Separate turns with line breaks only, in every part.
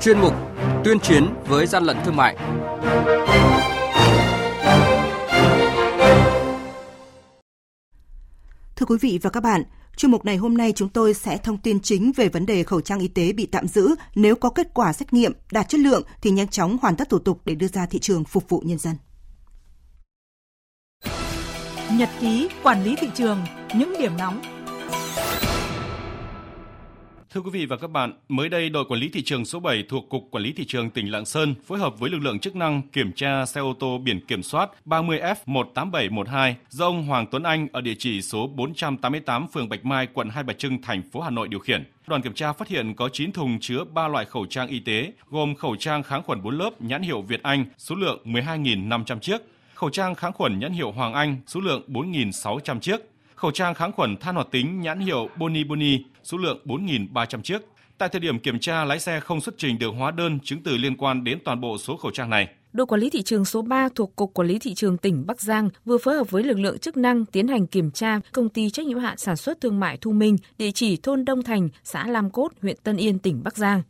chuyên mục Tuyên chiến với gian lận thương mại.
Thưa quý vị và các bạn, chuyên mục này hôm nay chúng tôi sẽ thông tin chính về vấn đề khẩu trang y tế bị tạm giữ. Nếu có kết quả xét nghiệm đạt chất lượng thì nhanh chóng hoàn tất thủ tục để đưa ra thị trường phục vụ nhân dân.
Nhật ký quản lý thị trường, những điểm nóng
Thưa quý vị và các bạn, mới đây đội quản lý thị trường số 7 thuộc Cục Quản lý thị trường tỉnh Lạng Sơn phối hợp với lực lượng chức năng kiểm tra xe ô tô biển kiểm soát 30F18712 do ông Hoàng Tuấn Anh ở địa chỉ số 488 phường Bạch Mai, quận Hai Bà Trưng, thành phố Hà Nội điều khiển. Đoàn kiểm tra phát hiện có 9 thùng chứa 3 loại khẩu trang y tế, gồm khẩu trang kháng khuẩn 4 lớp nhãn hiệu Việt Anh, số lượng 12.500 chiếc, khẩu trang kháng khuẩn nhãn hiệu Hoàng Anh, số lượng 4.600 chiếc, khẩu trang kháng khuẩn than hoạt tính nhãn hiệu Boni Boni, số lượng 4.300 chiếc. Tại thời điểm kiểm tra, lái xe không xuất trình được hóa đơn chứng từ liên quan đến toàn bộ số khẩu trang này.
Đội quản lý thị trường số 3 thuộc Cục Quản lý thị trường tỉnh Bắc Giang vừa phối hợp với lực lượng chức năng tiến hành kiểm tra công ty trách nhiệm hạn sản xuất thương mại Thu Minh, địa chỉ thôn Đông Thành, xã Lam Cốt, huyện Tân Yên, tỉnh Bắc Giang.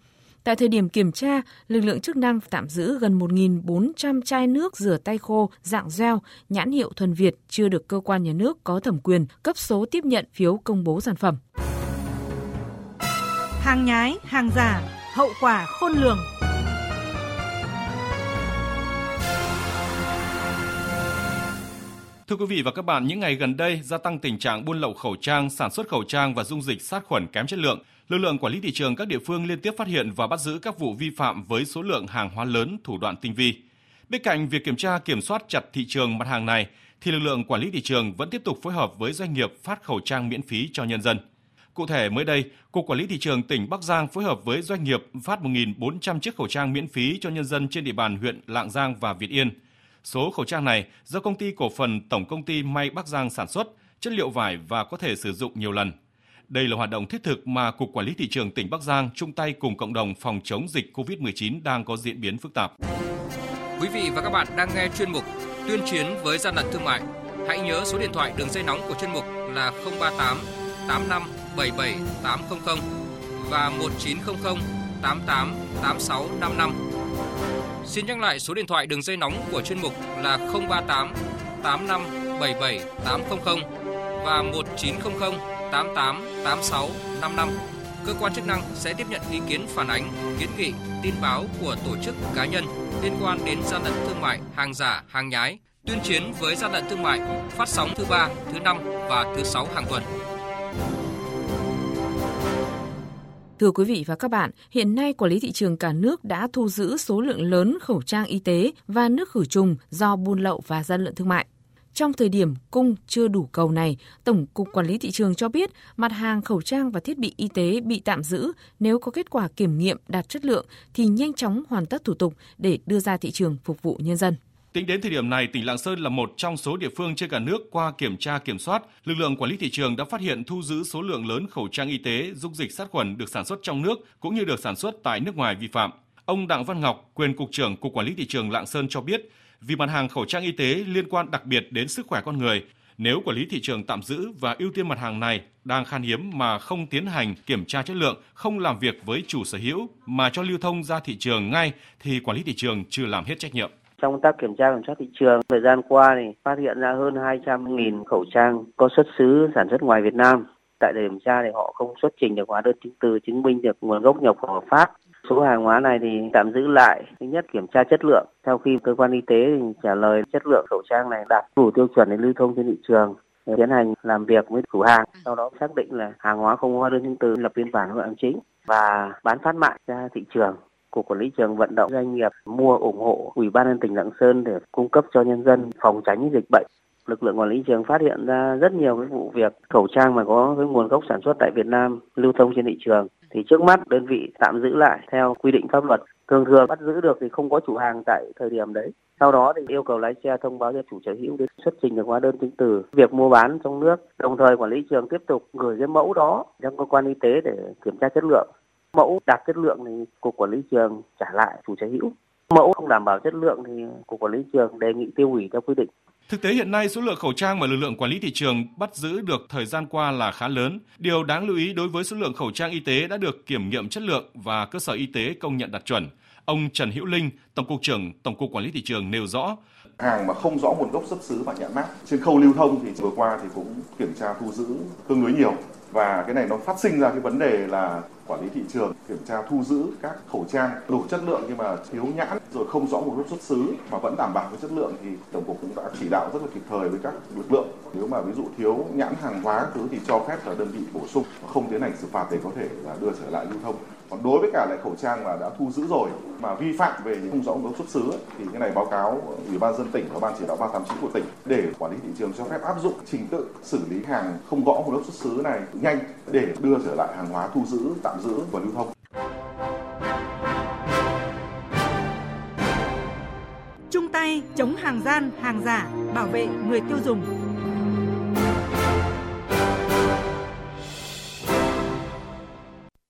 Tại thời điểm kiểm tra, lực lượng chức năng tạm giữ gần 1.400 chai nước rửa tay khô dạng gel nhãn hiệu thuần Việt chưa được cơ quan nhà nước có thẩm quyền cấp số tiếp nhận phiếu công bố sản phẩm.
Hàng nhái, hàng giả, hậu quả khôn lường.
Thưa quý vị và các bạn, những ngày gần đây gia tăng tình trạng buôn lậu khẩu trang, sản xuất khẩu trang và dung dịch sát khuẩn kém chất lượng. Lực lượng quản lý thị trường các địa phương liên tiếp phát hiện và bắt giữ các vụ vi phạm với số lượng hàng hóa lớn, thủ đoạn tinh vi. Bên cạnh việc kiểm tra kiểm soát chặt thị trường mặt hàng này, thì lực lượng quản lý thị trường vẫn tiếp tục phối hợp với doanh nghiệp phát khẩu trang miễn phí cho nhân dân. Cụ thể, mới đây, Cục Quản lý Thị trường tỉnh Bắc Giang phối hợp với doanh nghiệp phát 1.400 chiếc khẩu trang miễn phí cho nhân dân trên địa bàn huyện Lạng Giang và Việt Yên. Số khẩu trang này do công ty cổ phần Tổng công ty May Bắc Giang sản xuất, chất liệu vải và có thể sử dụng nhiều lần. Đây là hoạt động thiết thực mà Cục Quản lý Thị trường tỉnh Bắc Giang chung tay cùng cộng đồng phòng chống dịch COVID-19 đang có diễn biến phức tạp.
Quý vị và các bạn đang nghe chuyên mục Tuyên chiến với gian lận thương mại. Hãy nhớ số điện thoại đường dây nóng của chuyên mục là 038 85 77 800 và 1900 88 86 55. Xin nhắc lại số điện thoại đường dây nóng của chuyên mục là 038 85 77 800 và 1900 88 86 55. Cơ quan chức năng sẽ tiếp nhận ý kiến phản ánh, kiến nghị, tin báo của tổ chức cá nhân liên quan đến gian lận thương mại, hàng giả, hàng nhái, tuyên chiến với gian lận thương mại, phát sóng thứ ba, thứ năm và thứ sáu hàng tuần.
Thưa quý vị và các bạn, hiện nay quản lý thị trường cả nước đã thu giữ số lượng lớn khẩu trang y tế và nước khử trùng do buôn lậu và gian lận thương mại. Trong thời điểm cung chưa đủ cầu này, Tổng cục Quản lý thị trường cho biết mặt hàng khẩu trang và thiết bị y tế bị tạm giữ nếu có kết quả kiểm nghiệm đạt chất lượng thì nhanh chóng hoàn tất thủ tục để đưa ra thị trường phục vụ nhân dân.
Tính đến thời điểm này, tỉnh Lạng Sơn là một trong số địa phương trên cả nước qua kiểm tra kiểm soát, lực lượng quản lý thị trường đã phát hiện thu giữ số lượng lớn khẩu trang y tế, dung dịch sát khuẩn được sản xuất trong nước cũng như được sản xuất tại nước ngoài vi phạm. Ông Đặng Văn Ngọc, quyền cục trưởng Cục Quản lý thị trường Lạng Sơn cho biết, vì mặt hàng khẩu trang y tế liên quan đặc biệt đến sức khỏe con người, nếu quản lý thị trường tạm giữ và ưu tiên mặt hàng này đang khan hiếm mà không tiến hành kiểm tra chất lượng, không làm việc với chủ sở hữu mà cho lưu thông ra thị trường ngay thì quản lý thị trường chưa làm hết trách nhiệm.
Trong công tác kiểm tra kiểm soát thị trường, thời gian qua thì phát hiện ra hơn 200.000 khẩu trang có xuất xứ sản xuất ngoài Việt Nam. Tại thời điểm tra thì họ không xuất trình được hóa đơn chứng từ chứng minh được nguồn gốc nhập khẩu hợp pháp. Số hàng hóa này thì tạm giữ lại. Thứ nhất kiểm tra chất lượng. Sau khi cơ quan y tế thì trả lời chất lượng khẩu trang này đạt đủ tiêu chuẩn để lưu thông trên thị trường tiến hành làm việc với chủ hàng sau đó xác định là hàng hóa không hóa đơn chứng từ lập biên bản vi phạm chính và bán phát mại ra thị trường Cục Quản lý trường vận động doanh nghiệp mua ủng hộ Ủy ban nhân tỉnh Lạng Sơn để cung cấp cho nhân dân phòng tránh dịch bệnh. Lực lượng quản lý trường phát hiện ra rất nhiều cái vụ việc khẩu trang mà có cái nguồn gốc sản xuất tại Việt Nam lưu thông trên thị trường thì trước mắt, đơn vị tạm giữ lại theo quy định pháp luật. Thường thường bắt giữ được thì không có chủ hàng tại thời điểm đấy. Sau đó thì yêu cầu lái xe thông báo cho chủ sở hữu để xuất trình được hóa đơn chứng từ, việc mua bán trong nước. Đồng thời quản lý trường tiếp tục gửi cái mẫu đó cho cơ quan y tế để kiểm tra chất lượng mẫu đạt chất lượng thì cục quản lý trường trả lại chủ sở hữu mẫu không đảm bảo chất lượng thì cục quản lý trường đề nghị tiêu hủy theo quy định
Thực tế hiện nay số lượng khẩu trang mà lực lượng quản lý thị trường bắt giữ được thời gian qua là khá lớn. Điều đáng lưu ý đối với số lượng khẩu trang y tế đã được kiểm nghiệm chất lượng và cơ sở y tế công nhận đạt chuẩn. Ông Trần Hữu Linh, Tổng cục trưởng Tổng cục Quản lý thị trường nêu rõ,
hàng mà không rõ nguồn gốc xuất xứ và nhãn mát trên khâu lưu thông thì vừa qua thì cũng kiểm tra thu giữ tương đối nhiều và cái này nó phát sinh ra cái vấn đề là quản lý thị trường, kiểm tra thu giữ các khẩu trang, đủ chất lượng nhưng mà thiếu nhãn, rồi không rõ nguồn gốc xuất xứ mà vẫn đảm bảo cái chất lượng thì tổng cục cũng đã chỉ đạo rất là kịp thời với các lực lượng. Nếu mà ví dụ thiếu nhãn hàng hóa thứ thì cho phép là đơn vị bổ sung, không tiến hành xử phạt để có thể là đưa trở lại lưu thông. Còn đối với cả lại khẩu trang mà đã thu giữ rồi mà vi phạm về những không rõ nguồn gốc xuất xứ thì cái này báo cáo ủy ban dân tỉnh và ban chỉ đạo 389 của tỉnh để quản lý thị trường cho phép áp dụng trình tự xử lý hàng không rõ nguồn gốc xuất xứ này nhanh để đưa trở lại hàng hóa thu giữ tạm giữ và lưu thông.
Chung tay chống hàng gian, hàng giả, bảo vệ người tiêu dùng.